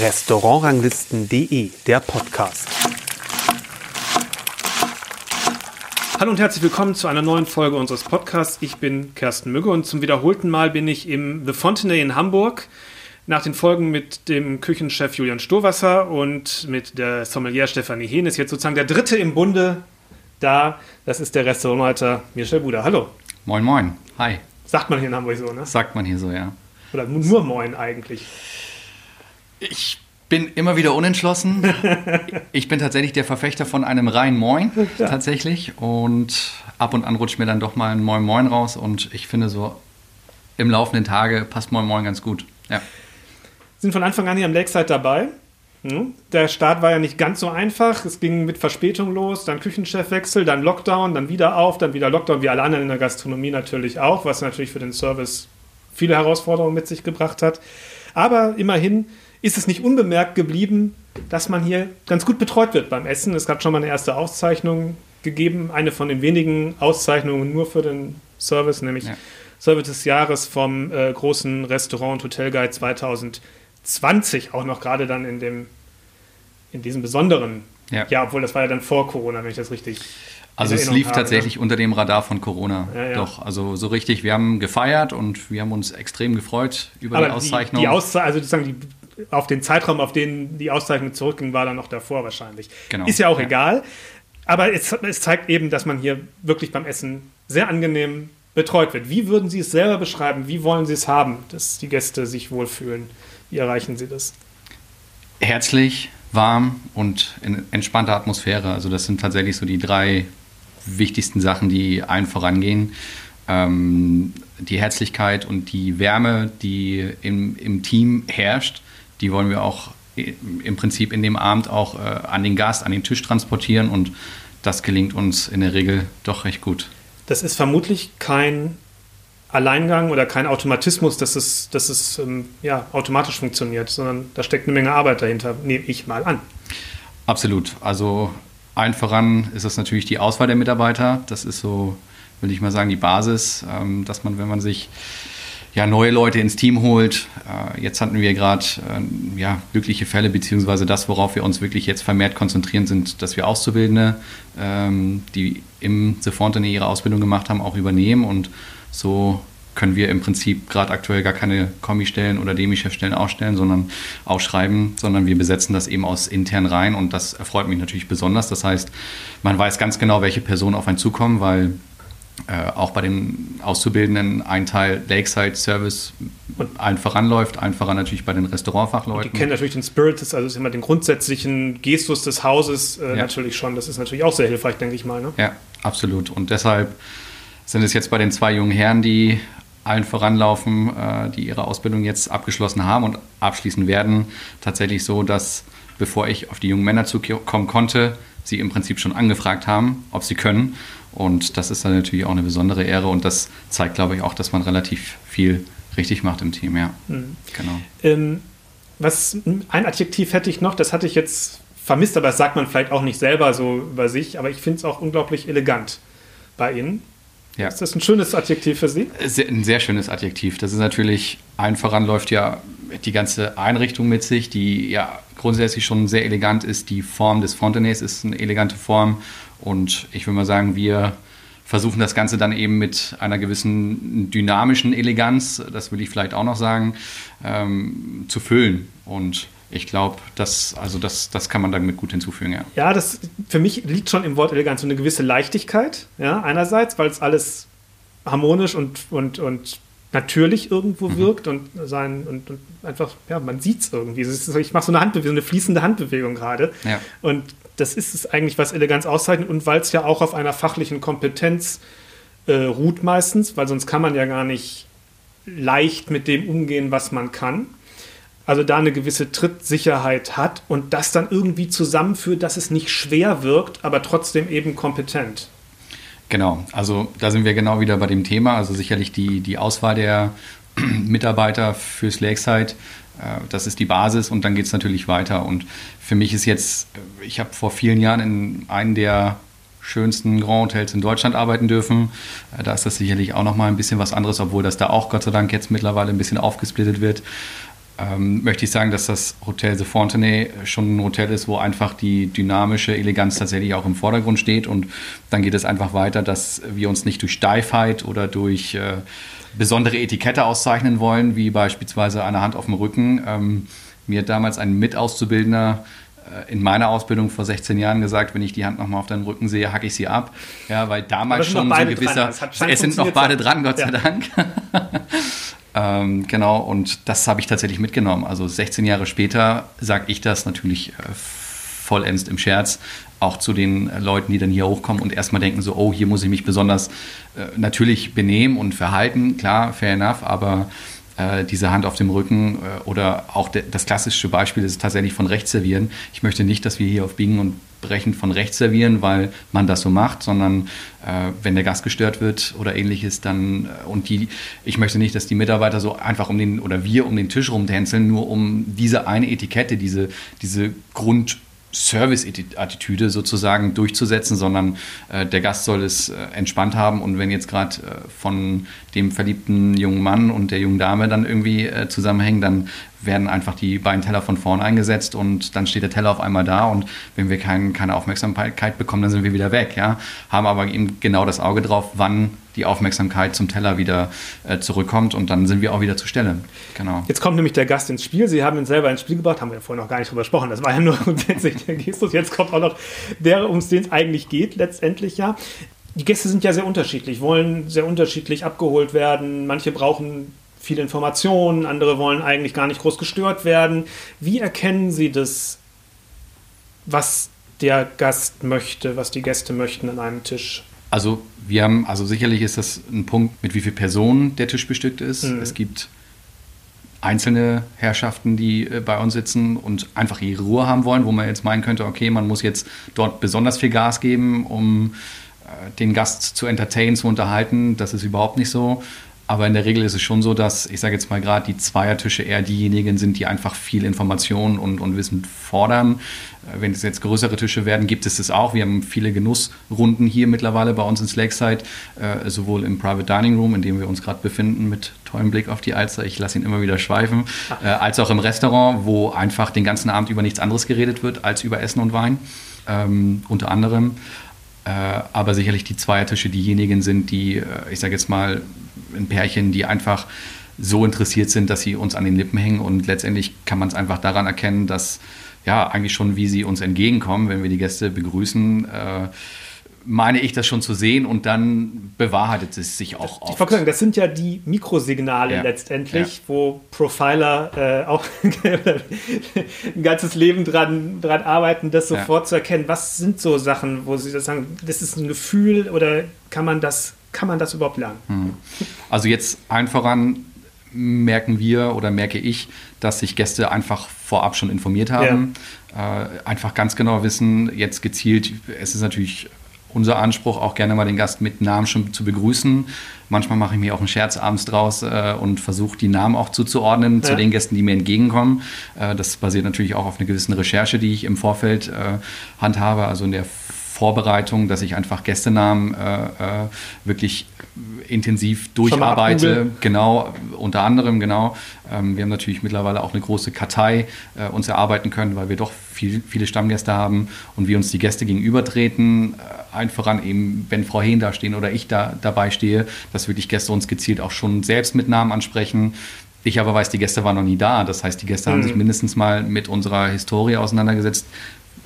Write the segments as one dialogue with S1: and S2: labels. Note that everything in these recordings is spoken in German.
S1: Restaurantranglisten.de, der Podcast. Hallo und herzlich willkommen zu einer neuen Folge unseres Podcasts. Ich bin Kersten Mügge und zum wiederholten Mal bin ich im The Fontenay in Hamburg. Nach den Folgen mit dem Küchenchef Julian Stohwasser und mit der Sommelier Stefanie Hehn ist jetzt sozusagen der dritte im Bunde da. Das ist der Restaurantleiter Michel Buda. Hallo.
S2: Moin, moin. Hi.
S1: Sagt man hier in Hamburg so, ne?
S2: Sagt man hier so, ja.
S1: Oder nur Moin eigentlich.
S2: Ich bin immer wieder unentschlossen. ich bin tatsächlich der Verfechter von einem reinen Moin, ja. tatsächlich. Und ab und an rutscht mir dann doch mal ein Moin Moin raus. Und ich finde so, im laufenden Tage passt Moin Moin ganz gut. Ja.
S1: Sind von Anfang an hier am Lakeside dabei. Hm? Der Start war ja nicht ganz so einfach. Es ging mit Verspätung los, dann Küchenchefwechsel, dann Lockdown, dann wieder auf, dann wieder Lockdown, wie alle anderen in der Gastronomie natürlich auch, was natürlich für den Service viele Herausforderungen mit sich gebracht hat. Aber immerhin ist es nicht unbemerkt geblieben, dass man hier ganz gut betreut wird beim Essen. Es gab schon mal eine erste Auszeichnung gegeben, eine von den wenigen Auszeichnungen nur für den Service, nämlich ja. Service des Jahres vom äh, großen Restaurant Hotel Guide 2020, auch noch gerade dann in dem in diesem besonderen ja. ja, obwohl das war ja dann vor Corona, wenn ich das richtig
S2: also es lief habe, tatsächlich ne? unter dem Radar von Corona. Ja, ja. Doch, also so richtig, wir haben gefeiert und wir haben uns extrem gefreut über Aber die Auszeichnung.
S1: Die, die Ausze also sozusagen die, auf den Zeitraum, auf den die Auszeichnung zurückging, war dann noch davor wahrscheinlich. Genau. Ist ja auch ja. egal. Aber es, es zeigt eben, dass man hier wirklich beim Essen sehr angenehm betreut wird. Wie würden Sie es selber beschreiben? Wie wollen Sie es haben, dass die Gäste sich wohlfühlen? Wie erreichen Sie das?
S2: Herzlich, warm und in entspannter Atmosphäre. Also das sind tatsächlich so die drei wichtigsten Sachen, die allen vorangehen. Ähm, die Herzlichkeit und die Wärme, die im, im Team herrscht, die wollen wir auch im Prinzip in dem Abend auch äh, an den Gast, an den Tisch transportieren und das gelingt uns in der Regel doch recht gut.
S1: Das ist vermutlich kein Alleingang oder kein Automatismus, dass es, dass es ähm, ja, automatisch funktioniert, sondern da steckt eine Menge Arbeit dahinter, nehme ich mal an.
S2: Absolut. Also allen voran ist das natürlich die Auswahl der Mitarbeiter. Das ist so, will ich mal sagen, die Basis, ähm, dass man, wenn man sich ja, neue Leute ins Team holt. Äh, jetzt hatten wir gerade äh, ja, glückliche Fälle, beziehungsweise das, worauf wir uns wirklich jetzt vermehrt konzentrieren, sind, dass wir Auszubildende, ähm, die im The ihre Ausbildung gemacht haben, auch übernehmen. Und so können wir im Prinzip gerade aktuell gar keine Kombi-Stellen oder Demi-Chef-Stellen ausstellen, sondern ausschreiben, sondern wir besetzen das eben aus intern rein und das erfreut mich natürlich besonders. Das heißt, man weiß ganz genau, welche Personen auf einen zukommen, weil äh, auch bei den Auszubildenden ein Teil Lakeside Service allen voranläuft, allen voran natürlich bei den Restaurantfachleuten. Und
S1: die kennen natürlich den Spirit, also immer den grundsätzlichen Gestus des Hauses äh, ja. natürlich schon. Das ist natürlich auch sehr hilfreich, denke ich mal. Ne?
S2: Ja, absolut. Und deshalb sind es jetzt bei den zwei jungen Herren, die allen voranlaufen, äh, die ihre Ausbildung jetzt abgeschlossen haben und abschließen werden, tatsächlich so, dass bevor ich auf die jungen Männer zukommen konnte, sie im Prinzip schon angefragt haben, ob sie können und das ist dann natürlich auch eine besondere Ehre und das zeigt, glaube ich, auch, dass man relativ viel richtig macht im Team, ja. Mhm.
S1: Genau. Ähm, was, ein Adjektiv hätte ich noch, das hatte ich jetzt vermisst, aber das sagt man vielleicht auch nicht selber so über sich, aber ich finde es auch unglaublich elegant bei Ihnen. Ja. Ist das ein schönes Adjektiv für Sie?
S2: Ein sehr schönes Adjektiv. Das ist natürlich, allen voran läuft ja die ganze Einrichtung mit sich, die ja grundsätzlich schon sehr elegant ist. Die Form des Fontenays ist eine elegante Form und ich würde mal sagen, wir versuchen das Ganze dann eben mit einer gewissen dynamischen Eleganz, das will ich vielleicht auch noch sagen, ähm, zu füllen. Und ich glaube, das, also das, das kann man damit gut hinzufügen, ja.
S1: Ja, das für mich liegt schon im Wort Eleganz so eine gewisse Leichtigkeit, ja, einerseits, weil es alles harmonisch und, und, und natürlich irgendwo mhm. wirkt und sein und, und, einfach, ja, man sieht es irgendwie. Ich mache so eine Handbewegung, eine fließende Handbewegung gerade. Ja. Und das ist es eigentlich, was Eleganz auszeichnet und weil es ja auch auf einer fachlichen Kompetenz äh, ruht meistens, weil sonst kann man ja gar nicht leicht mit dem umgehen, was man kann. Also da eine gewisse Trittsicherheit hat und das dann irgendwie zusammenführt, dass es nicht schwer wirkt, aber trotzdem eben kompetent.
S2: Genau, also da sind wir genau wieder bei dem Thema. Also sicherlich die, die Auswahl der Mitarbeiter fürs Lakeside äh, das ist die Basis und dann geht es natürlich weiter. Und für mich ist jetzt, ich habe vor vielen Jahren in einem der schönsten Grand Hotels in Deutschland arbeiten dürfen. Äh, da ist das sicherlich auch nochmal ein bisschen was anderes, obwohl das da auch Gott sei Dank jetzt mittlerweile ein bisschen aufgesplittet wird. Ähm, möchte ich sagen, dass das Hotel The Fontenay schon ein Hotel ist, wo einfach die dynamische Eleganz tatsächlich auch im Vordergrund steht. Und dann geht es einfach weiter, dass wir uns nicht durch Steifheit oder durch äh, besondere Etikette auszeichnen wollen, wie beispielsweise eine Hand auf dem Rücken. Ähm, mir hat damals ein Mitauszubildender äh, in meiner Ausbildung vor 16 Jahren gesagt, wenn ich die Hand nochmal auf deinem Rücken sehe, hacke ich sie ab. Ja, weil damals schon so ein gewisser. Es sind noch beide dran, Gott ja. sei Dank. ähm, genau, und das habe ich tatsächlich mitgenommen. Also 16 Jahre später sage ich das natürlich äh, vollends im Scherz auch zu den Leuten, die dann hier hochkommen und erstmal denken so, oh, hier muss ich mich besonders äh, natürlich benehmen und verhalten. Klar, fair enough, aber äh, diese Hand auf dem Rücken äh, oder auch das klassische Beispiel ist tatsächlich von rechts servieren. Ich möchte nicht, dass wir hier auf Biegen und Brechen von rechts servieren, weil man das so macht, sondern äh, wenn der Gast gestört wird oder ähnliches, dann äh, und die, ich möchte nicht, dass die Mitarbeiter so einfach um den oder wir um den Tisch rumtänzeln, nur um diese eine Etikette, diese, diese Grund Service-Attitüde sozusagen durchzusetzen, sondern äh, der Gast soll es äh, entspannt haben. Und wenn jetzt gerade äh, von dem verliebten jungen Mann und der jungen Dame dann irgendwie äh, zusammenhängen, dann werden einfach die beiden Teller von vorn eingesetzt und dann steht der Teller auf einmal da und wenn wir kein, keine Aufmerksamkeit bekommen, dann sind wir wieder weg. Ja? Haben aber eben genau das Auge drauf, wann die Aufmerksamkeit zum Teller wieder äh, zurückkommt und dann sind wir auch wieder zur Stelle.
S1: Genau. Jetzt kommt nämlich der Gast ins Spiel. Sie haben ihn selber ins Spiel gebracht, haben wir ja vorhin noch gar nicht drüber gesprochen. Das war ja nur grundsätzlich der Gestus. Jetzt kommt auch noch der, um den es eigentlich geht, letztendlich ja. Die Gäste sind ja sehr unterschiedlich, wollen sehr unterschiedlich abgeholt werden. Manche brauchen viele Informationen, andere wollen eigentlich gar nicht groß gestört werden. Wie erkennen Sie das, was der Gast möchte, was die Gäste möchten an einem Tisch?
S2: Also wir haben, also sicherlich ist das ein Punkt, mit wie vielen Personen der Tisch bestückt ist. Mhm. Es gibt einzelne Herrschaften, die äh, bei uns sitzen und einfach ihre Ruhe haben wollen, wo man jetzt meinen könnte, okay, man muss jetzt dort besonders viel Gas geben, um äh, den Gast zu entertainen, zu unterhalten. Das ist überhaupt nicht so. Aber in der Regel ist es schon so, dass, ich sage jetzt mal gerade, die Zweiertische eher diejenigen sind, die einfach viel Information und, und Wissen fordern. Äh, wenn es jetzt größere Tische werden, gibt es das auch. Wir haben viele Genussrunden hier mittlerweile bei uns ins Lakeside, äh, sowohl im Private Dining Room, in dem wir uns gerade befinden, mit tollem Blick auf die Alster, ich lasse ihn immer wieder schweifen, äh, als auch im Restaurant, wo einfach den ganzen Abend über nichts anderes geredet wird als über Essen und Wein, ähm, unter anderem. Äh, aber sicherlich die Zweiertische diejenigen sind, die, äh, ich sage jetzt mal, ein Pärchen, die einfach so interessiert sind, dass sie uns an den Lippen hängen und letztendlich kann man es einfach daran erkennen, dass ja eigentlich schon, wie sie uns entgegenkommen, wenn wir die Gäste begrüßen, äh, meine ich das schon zu sehen und dann bewahrheitet es sich auch
S1: oft. Ich wollte sagen, das sind ja die Mikrosignale ja. letztendlich, ja. wo Profiler äh, auch ein ganzes Leben dran, dran arbeiten, das sofort ja. zu erkennen. Was sind so Sachen, wo sie das sagen, das ist ein Gefühl oder kann man das, kann man das überhaupt lernen? Hm.
S2: Also jetzt allen voran merken wir oder merke ich, dass sich Gäste einfach vorab schon informiert haben, äh, einfach ganz genau wissen, jetzt gezielt, es ist natürlich unser Anspruch, auch gerne mal den Gast mit Namen schon zu begrüßen. Manchmal mache ich mir auch einen Scherz abends draus äh, und versuche die Namen auch zuzuordnen ja. zu den Gästen, die mir entgegenkommen. Äh, das basiert natürlich auch auf einer gewissen Recherche, die ich im Vorfeld äh, handhabe, also in der Vorbereitung, dass ich einfach Gästenamen äh, äh, wirklich intensiv durcharbeite. Genau, unter anderem, genau. Ähm, wir haben natürlich mittlerweile auch eine große Kartei äh, uns erarbeiten können, weil wir doch viel, viele Stammgäste haben und wir uns die Gäste gegenübertreten. Äh, allen voran eben, wenn Frau Hehn da stehen oder ich da dabei stehe, dass wirklich Gäste uns gezielt auch schon selbst mit Namen ansprechen. Ich aber weiß, die Gäste waren noch nie da. Das heißt, die Gäste mhm. haben sich mindestens mal mit unserer Historie auseinandergesetzt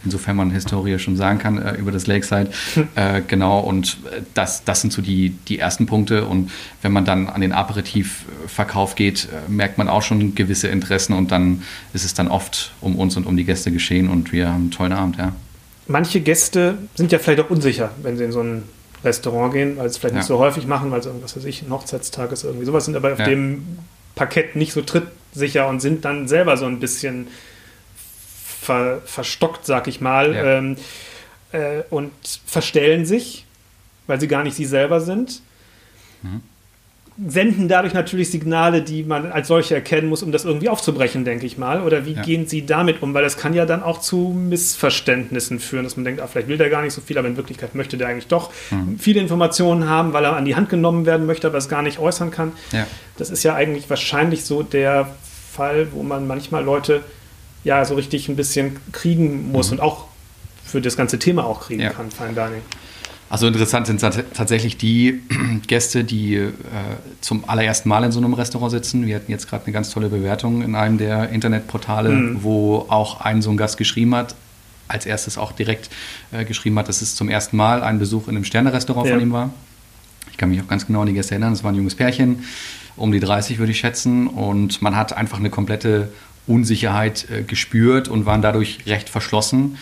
S2: insofern man Historie schon sagen kann, äh, über das Lakeside. Äh, genau, und äh, das, das sind so die, die ersten Punkte. Und wenn man dann an den Aperitivverkauf geht, äh, merkt man auch schon gewisse Interessen und dann ist es dann oft um uns und um die Gäste geschehen und wir haben einen tollen Abend, ja.
S1: Manche Gäste sind ja vielleicht auch unsicher, wenn sie in so ein Restaurant gehen, weil sie es vielleicht ja. nicht so häufig machen, weil es irgendwas weiß ich, ein Hochzeitstag ist, irgendwie sowas sind, aber auf ja. dem Parkett nicht so trittsicher und sind dann selber so ein bisschen ver, verstockt, sag ich mal, ja. ähm, äh, und verstellen sich, weil sie gar nicht sie selber sind. Mhm. senden dadurch natürlich Signale, die man als solche erkennen muss, um das irgendwie aufzubrechen, denke ich mal. Oder wie ja. gehen Sie damit um? Weil das kann ja dann auch zu Missverständnissen führen, dass man denkt, ah, vielleicht will der gar nicht so viel, aber in Wirklichkeit möchte der eigentlich doch mhm. viele Informationen haben, weil er an die Hand genommen werden möchte, aber es gar nicht äußern kann. Ja. Das ist ja eigentlich wahrscheinlich so der Fall, wo man manchmal Leute ja so richtig ein bisschen kriegen muss mhm. und auch für das ganze Thema auch kriegen ja. kann, Fine Dining.
S2: Also interessant sind tatsächlich die Gäste, die äh, zum allerersten Mal in so einem Restaurant sitzen. Wir hatten jetzt gerade eine ganz tolle Bewertung in einem der Internetportale, mhm. wo auch ein so ein Gast geschrieben hat, als erstes auch direkt äh, geschrieben hat, dass es zum ersten Mal ein Besuch in einem Sterne-Restaurant ja. von ihm war. Ich kann mich auch ganz genau an die Gäste erinnern. Es war ein junges Pärchen, um die 30 würde ich schätzen. Und man hat einfach eine komplette Unsicherheit äh, gespürt und waren dadurch recht verschlossen.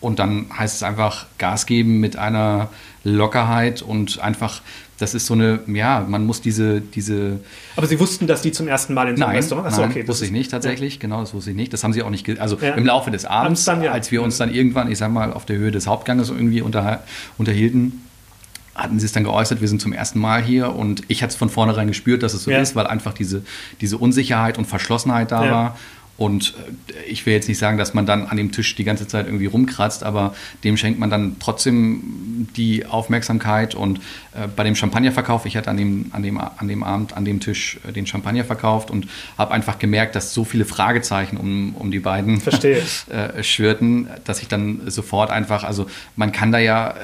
S2: Und dann heißt es einfach Gas geben mit einer Lockerheit und einfach, das ist so eine, ja, man muss diese, diese.
S1: Aber Sie wussten, dass die zum ersten Mal in so einem
S2: Restaurant? Achso, nein, okay. wusste ich nicht tatsächlich, ja. genau, das wusste ich nicht. Das haben Sie auch nicht, also ja. im Laufe des Abends, dann, ja. als wir uns dann irgendwann, ich sag mal, auf der Höhe des Hauptganges irgendwie unter, unterhielten, hatten sie es dann geäußert, wir sind zum ersten Mal hier und ich hatte es von vornherein gespürt, dass es so ist, weil einfach diese, diese Unsicherheit und Verschlossenheit da war und äh, ich will jetzt nicht sagen, dass man dann an dem Tisch die ganze Zeit irgendwie rumkratzt, aber dem schenkt man dann trotzdem die Aufmerksamkeit. Und äh, bei dem Champagnerverkauf, ich hatte an dem, an, dem, an dem Abend an dem Tisch äh, den Champagner verkauft und habe einfach gemerkt, dass so viele Fragezeichen um, um die beiden äh, schwirrten, dass ich dann sofort einfach, also man kann da ja,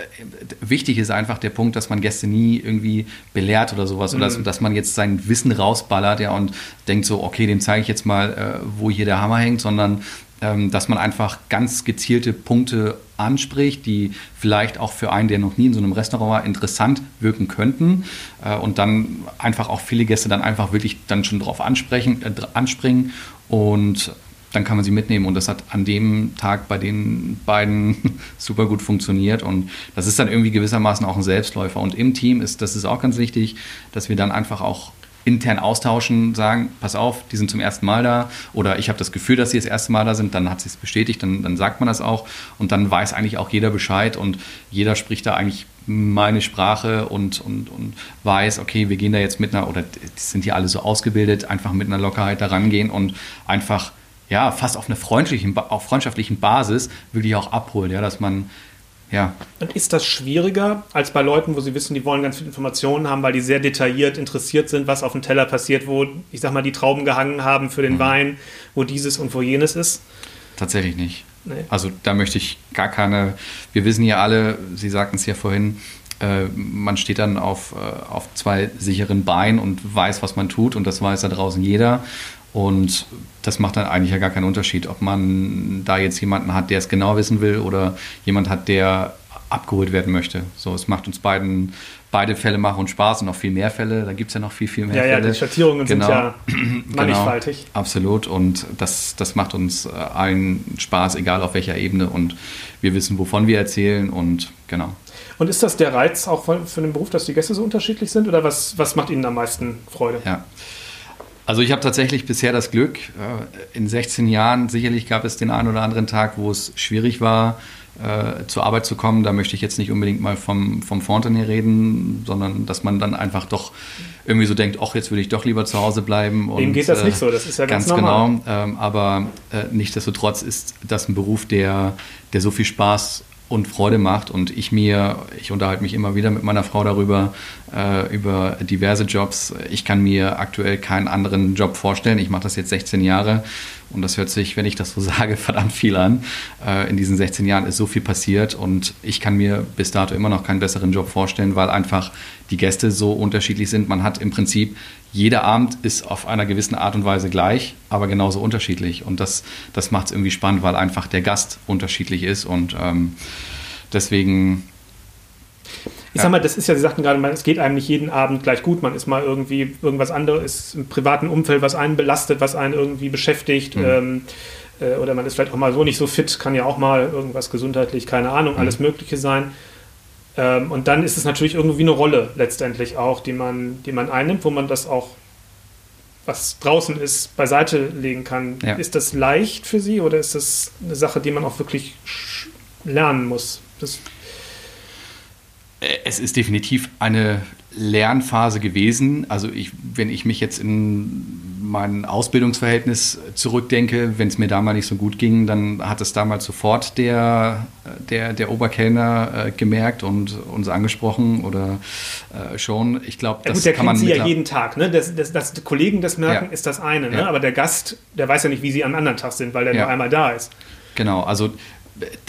S2: wichtig ist einfach der Punkt, dass man Gäste nie irgendwie belehrt oder sowas, mhm. oder dass, dass, man jetzt sein Wissen rausballert ja, und denkt so, okay, dem zeige ich jetzt mal, äh, wo hier hier der Hammer hängt, sondern ähm, dass man einfach ganz gezielte Punkte anspricht, die vielleicht auch für einen, der noch nie in so einem Restaurant war, interessant wirken könnten äh, und dann einfach auch viele Gäste dann einfach wirklich dann schon drauf ansprechen, äh, anspringen und dann kann man sie mitnehmen. Und das hat an dem Tag bei den beiden super gut funktioniert. Und das ist dann irgendwie gewissermaßen auch ein Selbstläufer. Und im Team ist das ist auch ganz wichtig, dass wir dann einfach auch intern austauschen, sagen, pass auf, die sind zum ersten Mal da. Oder ich habe das Gefühl, dass sie das erste Mal da sind, dann hat sie es bestätigt, dann, dann sagt man das auch. Und dann weiß eigentlich auch jeder Bescheid und jeder spricht da eigentlich meine Sprache und, und, und weiß, okay, wir gehen da jetzt mit einer, oder sind ja alle so ausgebildet, einfach mit einer Lockerheit da rangehen und einfach ja, fast auf einer freundschaftlichen, auf freundschaftlichen Basis wirklich auch abholen, ja, dass man ja.
S1: Und ist das schwieriger als bei Leuten, wo sie wissen, die wollen ganz viele Informationen haben, weil die sehr detailliert interessiert sind, was auf dem Teller passiert, wo, ich sag mal, die Trauben gehangen haben für den mhm. Wein, wo dieses und wo jenes ist?
S2: Tatsächlich nicht. Nee. Also da möchte ich gar keine. Wir wissen ja alle, Sie sagten es ja vorhin, äh, man steht dann auf, äh, auf zwei sicheren Beinen und weiß, was man tut und das weiß da draußen jeder. Und das macht dann eigentlich ja gar keinen Unterschied, ob man da jetzt jemanden hat, der es genau wissen will oder jemand hat, der abgeholt werden möchte. So, es macht uns beiden, beide Fälle machen uns Spaß und noch viel mehr Fälle. Da gibt es ja noch viel, viel mehr
S1: ja,
S2: Fälle.
S1: Ja, die Schattierungen genau. sind ja mannigfaltig.
S2: Genau, absolut. Und das, das macht uns äh, allen Spaß, egal auf welcher Ebene. Und wir wissen, wovon wir erzählen und genau.
S1: Und ist das der Reiz auch für den Beruf, dass die Gäste so unterschiedlich sind? Oder was, was macht Ihnen am meisten Freude?
S2: Ja. Also ich habe tatsächlich bisher das Glück, äh, in 16 Jahren, sicherlich gab es den einen oder anderen Tag, wo es schwierig war, äh, zur Arbeit zu kommen. Da möchte ich jetzt nicht unbedingt mal vom, vom Fontenay reden, sondern dass man dann einfach doch irgendwie so denkt, ach, jetzt würde ich doch lieber zu Hause bleiben.
S1: Und, Dem geht das äh, nicht so, das ist ja ganz, ganz normal.
S2: genau. Ähm, aber äh, nichtsdestotrotz ist das ein Beruf, der, der so viel Spaß und Freude macht und ich mir, ich unterhalte mich immer wieder mit meiner Frau darüber, äh, über diverse Jobs. Ich kann mir aktuell keinen anderen Job vorstellen. Ich mache das jetzt 16 Jahre und das hört sich, wenn ich das so sage, verdammt viel an. Äh, in diesen 16 Jahren ist so viel passiert und ich kann mir bis dato immer noch keinen besseren Job vorstellen, weil einfach die Gäste so unterschiedlich sind. Man hat im Prinzip, jeder Abend ist auf einer gewissen Art und Weise gleich, aber genauso unterschiedlich. Und das, das macht es irgendwie spannend, weil einfach der Gast unterschiedlich ist und ähm, deswegen
S1: ich sag mal, das ist ja, Sie sagten gerade, es geht einem nicht jeden Abend gleich gut. Man ist mal irgendwie irgendwas anderes im privaten Umfeld, was einen belastet, was einen irgendwie beschäftigt. Mhm. Ähm, äh, oder man ist vielleicht auch mal so nicht so fit, kann ja auch mal irgendwas gesundheitlich, keine Ahnung, mhm. alles Mögliche sein. Ähm, und dann ist es natürlich irgendwie eine Rolle letztendlich auch, die man, die man einnimmt, wo man das auch, was draußen ist, beiseite legen kann. Ja. Ist das leicht für Sie oder ist das eine Sache, die man auch wirklich lernen muss? Das
S2: es ist definitiv eine Lernphase gewesen. Also ich, wenn ich mich jetzt in mein Ausbildungsverhältnis zurückdenke, wenn es mir damals nicht so gut ging, dann hat es damals sofort der, der, der Oberkellner äh, gemerkt und uns angesprochen oder äh, schon. Ich glaube,
S1: das ja, gut, der kann man Sie ja jeden Tag. Ne? Dass, dass, dass die Kollegen das merken, ja. ist das eine. Ne? Ja. Aber der Gast, der weiß ja nicht, wie Sie am anderen Tag sind, weil der nur einmal da ist.
S2: Genau, also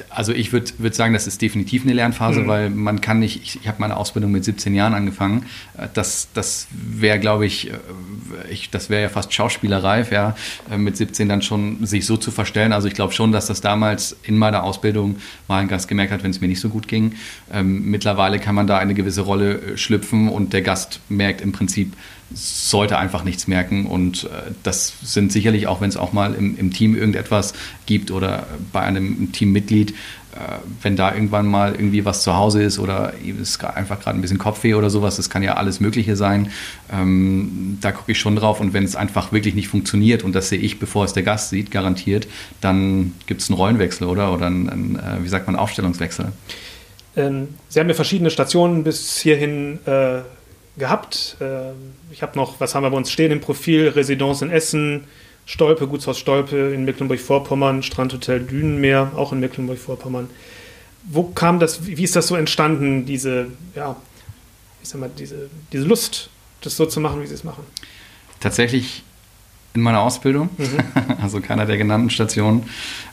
S2: also ich würde würd sagen, das ist definitiv eine Lernphase, mhm. weil man kann nicht, ich, ich habe meine Ausbildung mit 17 Jahren angefangen. Äh, das, das wäre, glaube ich, äh, ich, das wäre ja fast schauspielerreif, ja, äh, mit 17 dann schon sich so zu verstellen. Also ich glaube schon, dass das damals in meiner Ausbildung mal ein Gast gemerkt hat, wenn es mir nicht so gut ging. Ähm, mittlerweile kann man da eine gewisse Rolle schlüpfen und der Gast merkt im Prinzip, sollte einfach nichts merken. Und äh, das sind sicherlich auch, wenn es auch mal im, im, Team irgendetwas gibt oder bei einem Teammitglied, äh, wenn da irgendwann mal irgendwie was zu Hause ist oder ist einfach gerade ein bisschen Kopfweh oder sowas, das kann ja alles Mögliche sein. Ähm, da gucke ich schon drauf. Und wenn es einfach wirklich nicht funktioniert, und das sehe ich, bevor es der Gast sieht, garantiert, dann gibt es einen Rollenwechsel, oder? Oder einen, äh, wie sagt man, Aufstellungswechsel.
S1: Ähm, Sie haben ja verschiedene Stationen bis hierhin äh, gehabt. Ähm, ich habe noch, was haben wir bei uns stehen im Profil? Residence in Essen, Stolpe, Gutshaus Stolpe in Mecklenburg-Vorpommern, Strandhotel Dünenmeer, auch in Mecklenburg-Vorpommern. Wo kam das, wie ist das so entstanden, diese, ja, ich sag mal, diese, diese Lust, das so zu machen, wie Sie es machen?
S2: Tatsächlich in meiner Ausbildung, mhm. also keiner der genannten Stationen.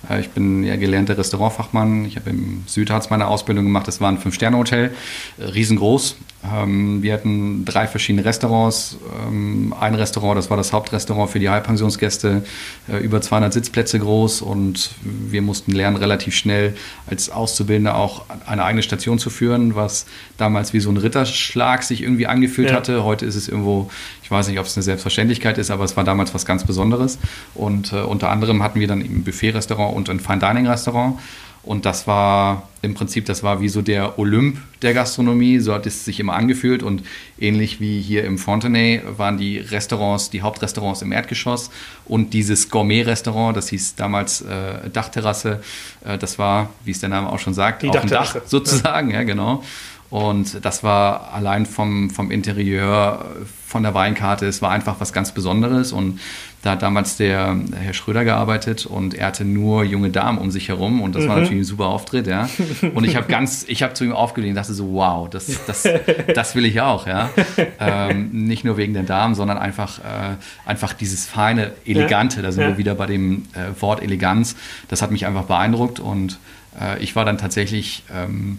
S2: Äh, ich bin ja gelernter Restaurantfachmann. Ich habe im Südharz meine Ausbildung gemacht. Das war ein Fünf-Sterne-Hotel, äh, riesengroß. Ähm, wir hatten drei verschiedene Restaurants. Ähm, ein Restaurant, das war das Hauptrestaurant für die Halbpensionsgäste, äh, über 200 Sitzplätze groß und wir mussten lernen, relativ schnell als Auszubildender auch eine eigene Station zu führen, was damals wie so ein Ritterschlag sich irgendwie angefühlt ja. hatte. Heute ist es irgendwo, ich weiß nicht, ob es eine Selbstverständlichkeit ist, aber es war damals was ganz Besonderes. Und äh, unter anderem hatten wir dann ein Buffet-Restaurant und ein Fine-Dining-Restaurant. Und das war im Prinzip, das war wie so der Olymp der Gastronomie, so hat es sich immer angefühlt. Und ähnlich wie hier im Fontenay waren die Restaurants, die Hauptrestaurants im Erdgeschoss und dieses Gourmet-Restaurant, das hieß damals äh, Dachterrasse, äh, das war, wie es der Name auch schon sagt,
S1: die
S2: auf dem Dach sozusagen, ja, ja genau. Und das war allein vom, vom Interieur, von der Weinkarte, es war einfach was ganz Besonderes. Und da hat damals der Herr Schröder gearbeitet und er hatte nur junge Damen um sich herum und das mhm. war natürlich ein super Auftritt, ja. Und ich habe ganz, ich habe zu ihm aufgelegt und dachte so, wow, das, das, das will ich auch, ja. Ähm, nicht nur wegen der Damen, sondern einfach, äh, einfach dieses feine, elegante, da sind ja. wir wieder bei dem äh, Wort Eleganz, das hat mich einfach beeindruckt und äh, ich war dann tatsächlich ähm,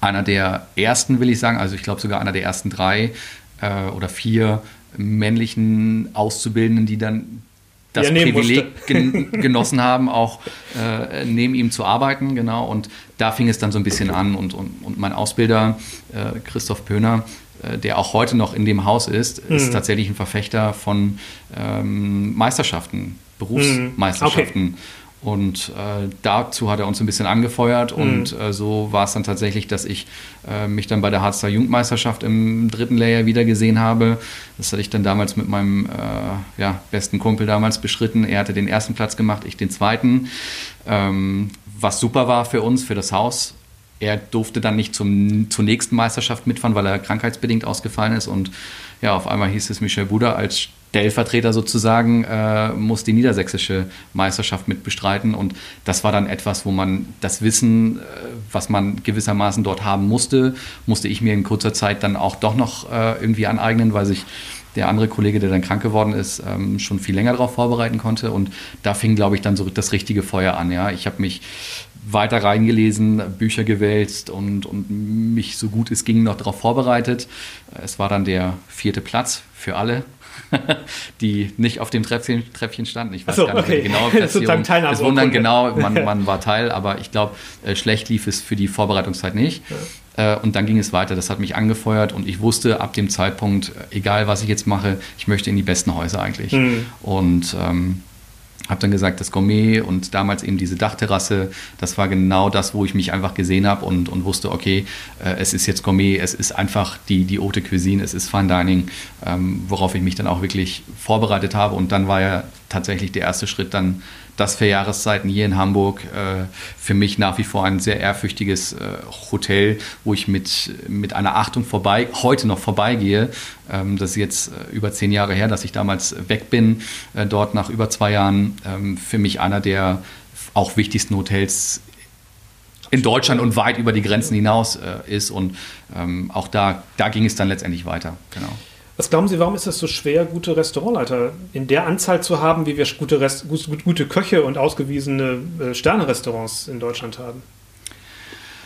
S2: einer der ersten, will ich sagen, also ich glaube sogar einer der ersten drei äh, oder vier männlichen Auszubildenden, die dann das Privileg gen genossen haben, auch äh, neben ihm zu arbeiten, genau. Und da fing es dann so ein bisschen an. Und, und, und mein Ausbilder, äh, Christoph Pöhner, äh, der auch heute noch in dem Haus ist, mhm. ist tatsächlich ein Verfechter von ähm, Meisterschaften, Berufsmeisterschaften. Mhm. Okay. Und äh, dazu hat er uns ein bisschen angefeuert mhm. und äh, so war es dann tatsächlich, dass ich äh, mich dann bei der Harzer Jugendmeisterschaft im dritten Layer wiedergesehen habe. Das hatte ich dann damals mit meinem äh, ja, besten Kumpel damals beschritten. Er hatte den ersten Platz gemacht, ich den zweiten. Ähm, was super war für uns, für das Haus. Er durfte dann nicht zum, zur nächsten Meisterschaft mitfahren, weil er krankheitsbedingt ausgefallen ist. Und ja, auf einmal hieß es Michel Buda als Stellvertreter sozusagen äh, muss die niedersächsische Meisterschaft mit bestreiten. Und das war dann etwas, wo man das Wissen, äh, was man gewissermaßen dort haben musste, musste ich mir in kurzer Zeit dann auch doch noch äh, irgendwie aneignen, weil sich der andere Kollege, der dann krank geworden ist, ähm, schon viel länger darauf vorbereiten konnte. Und da fing, glaube ich, dann so das richtige Feuer an. Ja? Ich habe mich weiter reingelesen, Bücher gewälzt und, und mich so gut es ging noch darauf vorbereitet. Es war dann der vierte Platz für alle die nicht auf dem Treppchen, Treppchen standen. Ich weiß so, gar nicht, okay. die genaue Platzierung. es wundern genau, man, man war Teil, aber ich glaube, äh, schlecht lief es für die Vorbereitungszeit nicht. Ja. Äh, und dann ging es weiter. Das hat mich angefeuert und ich wusste ab dem Zeitpunkt, äh, egal was ich jetzt mache, ich möchte in die besten Häuser eigentlich. Mhm. Und ähm, habe dann gesagt, das Gourmet und damals eben diese Dachterrasse, das war genau das, wo ich mich einfach gesehen habe und, und wusste, okay, äh, es ist jetzt Gourmet, es ist einfach die, die Haute Cuisine, es ist Fine Dining, ähm, worauf ich mich dann auch wirklich vorbereitet habe. Und dann war ja tatsächlich der erste Schritt dann das für Jahreszeiten hier in Hamburg äh, für mich nach wie vor ein sehr ehrfürchtiges äh, Hotel, wo ich mit, mit einer Achtung vorbei, heute noch vorbeigehe. Ähm, das ist jetzt äh, über zehn Jahre her, dass ich damals weg bin, dort nach über zwei Jahren. Ähm, für mich einer der auch wichtigsten Hotels in Deutschland und weit über die Grenzen hinaus ist. Und ähm, auch da, da ging es dann letztendlich weiter. Genau.
S1: Was glauben Sie, warum ist es so schwer, gute Restaurantleiter in der Anzahl zu haben, wie wir gute, Rest, gute Köche und ausgewiesene äh, Sterne-Restaurants in Deutschland haben?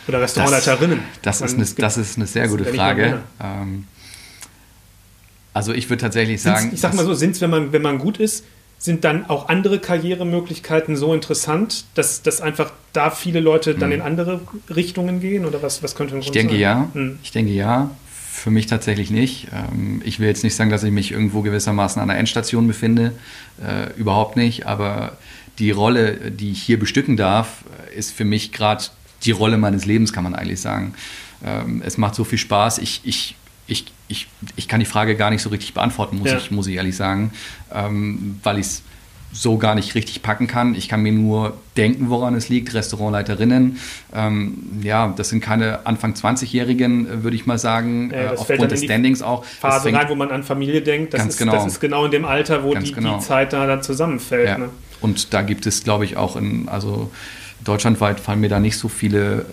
S1: Oder Restaurantleiterinnen?
S2: Das, das, ist, eine, das ist eine sehr gute Frage. Ähm, also ich würde tatsächlich sagen...
S1: Sind's, ich sag mal so, sind es, wenn man, wenn man gut ist, sind dann auch andere Karrieremöglichkeiten so interessant, dass, dass einfach da viele Leute dann hm. in andere Richtungen gehen? Oder was, was könnte ein
S2: Grund ich denke sein? ja. Hm. Ich denke ja. Für mich tatsächlich nicht. Ähm, ich will jetzt nicht sagen, dass ich mich irgendwo gewissermaßen an der Endstation befinde. Äh, überhaupt nicht. Aber die Rolle, die ich hier bestücken darf, ist für mich gerade die Rolle meines Lebens, kann man eigentlich sagen. Ähm, es macht so viel Spaß. Ich, ich, ich, ich, ich kann die Frage gar nicht so richtig beantworten, muss, ja. ich, muss ich ehrlich sagen, ähm, weil ich es so gar nicht richtig packen kann. Ich kann mir nur denken, woran es liegt. Restaurantleiterinnen, ähm, ja, das sind keine Anfang 20-Jährigen, äh, würde ich mal sagen, ja, äh, aufgrund des Standings auch.
S1: Phase rein, wo man an Familie denkt. Das, ist, genau. das ist genau in dem Alter, wo die, genau. die, Zeit da dann zusammenfällt. Ja. Ne?
S2: Und da gibt es, glaube ich, auch in, also deutschlandweit fallen mir da nicht so viele äh,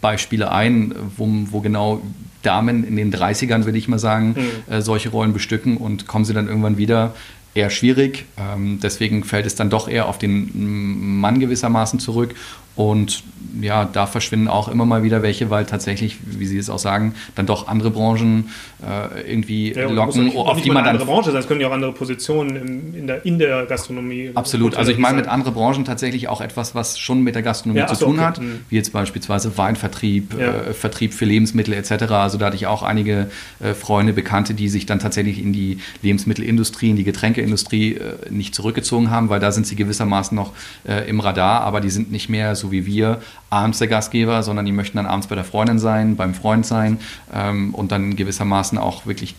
S2: Beispiele ein, wo, wo genau Damen in den 30ern, würde ich mal sagen, mhm. äh, solche Rollen bestücken und kommen sie dann irgendwann wieder eher schwierig. Ähm, deswegen fällt es dann doch eher auf den Mann gewissermaßen zurück. Und ja, da verschwinden auch immer mal wieder welche, weil tatsächlich, wie Sie es auch sagen, dann doch andere Branchen äh, irgendwie ja, locken,
S1: nicht, auf die man dann. andere Branche es können ja auch andere Positionen in, in, der, in der Gastronomie.
S2: Absolut. Also ich meine mit anderen Branchen tatsächlich auch etwas, was schon mit der Gastronomie ja, zu tun okay. hat, mhm. wie jetzt beispielsweise Weinvertrieb, ja. äh, Vertrieb für Lebensmittel etc. Also da hatte ich auch einige äh, Freunde, Bekannte, die sich dann tatsächlich in die Lebensmittelindustrie, in die Getränkeindustrie äh, nicht zurückgezogen haben, weil da sind sie gewissermaßen noch äh, im Radar, aber die sind nicht mehr so wie wir abends der Gastgeber, sondern die möchten dann abends bei der Freundin sein, beim Freund sein ähm, und dann gewissermaßen auch wirklich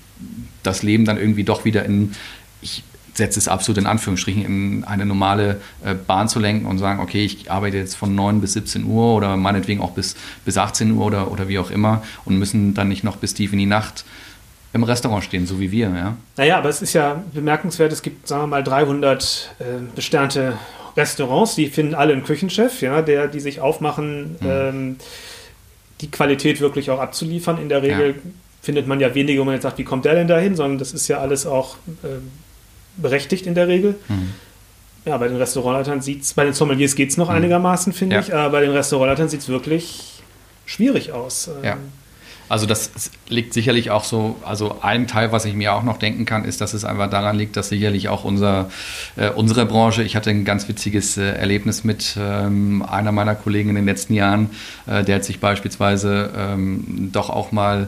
S2: das Leben dann irgendwie doch wieder in, ich setze es absolut in Anführungsstrichen, in eine normale äh, Bahn zu lenken und sagen, okay, ich arbeite jetzt von 9 bis 17 Uhr oder meinetwegen auch bis, bis 18 Uhr oder, oder wie auch immer und müssen dann nicht noch bis tief in die Nacht im Restaurant stehen, so wie wir. Ja?
S1: Naja, aber es ist ja bemerkenswert, es gibt, sagen wir mal, 300 äh, besternte Restaurants, die finden alle einen Küchenchef, ja, der, die sich aufmachen, mhm. ähm, die Qualität wirklich auch abzuliefern. In der Regel ja. findet man ja wenige, wo man jetzt sagt, wie kommt der denn dahin, sondern das ist ja alles auch äh, berechtigt in der Regel. Mhm. Ja, bei den Restaurantleitern sieht es, bei den Sommeliers geht es noch mhm. einigermaßen, finde ja. ich, aber bei den Restaurantleitern sieht es wirklich schwierig aus.
S2: Ja. Also das liegt sicherlich auch so, also ein Teil, was ich mir auch noch denken kann, ist, dass es einfach daran liegt, dass sicherlich auch unser, äh, unsere Branche, ich hatte ein ganz witziges äh, Erlebnis mit ähm, einer meiner Kollegen in den letzten Jahren, äh, der hat sich beispielsweise ähm, doch auch mal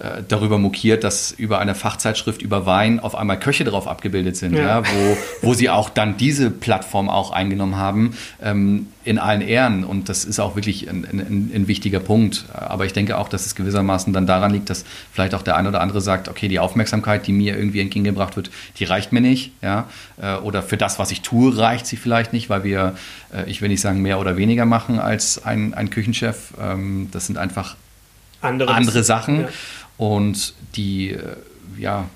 S2: äh, darüber mokiert, dass über eine Fachzeitschrift über Wein auf einmal Köche drauf abgebildet sind, ja. ja wo, wo sie auch dann diese Plattform auch eingenommen haben, ähm, in allen Ehren. Und das ist auch wirklich ein, ein, ein, wichtiger Punkt. Aber ich denke auch, dass es gewissermaßen dann daran liegt, dass vielleicht auch der eine oder andere sagt, okay, die Aufmerksamkeit, die mir irgendwie entgegengebracht wird, die reicht mir nicht. Ja? Äh, oder für das, was ich tue, reicht sie vielleicht nicht, weil wir, äh, ich will nicht sagen, mehr oder weniger machen als ein, ein Küchenchef. Ähm, das sind einfach Anderes. andere Sachen. Ja. Und die, äh, ja,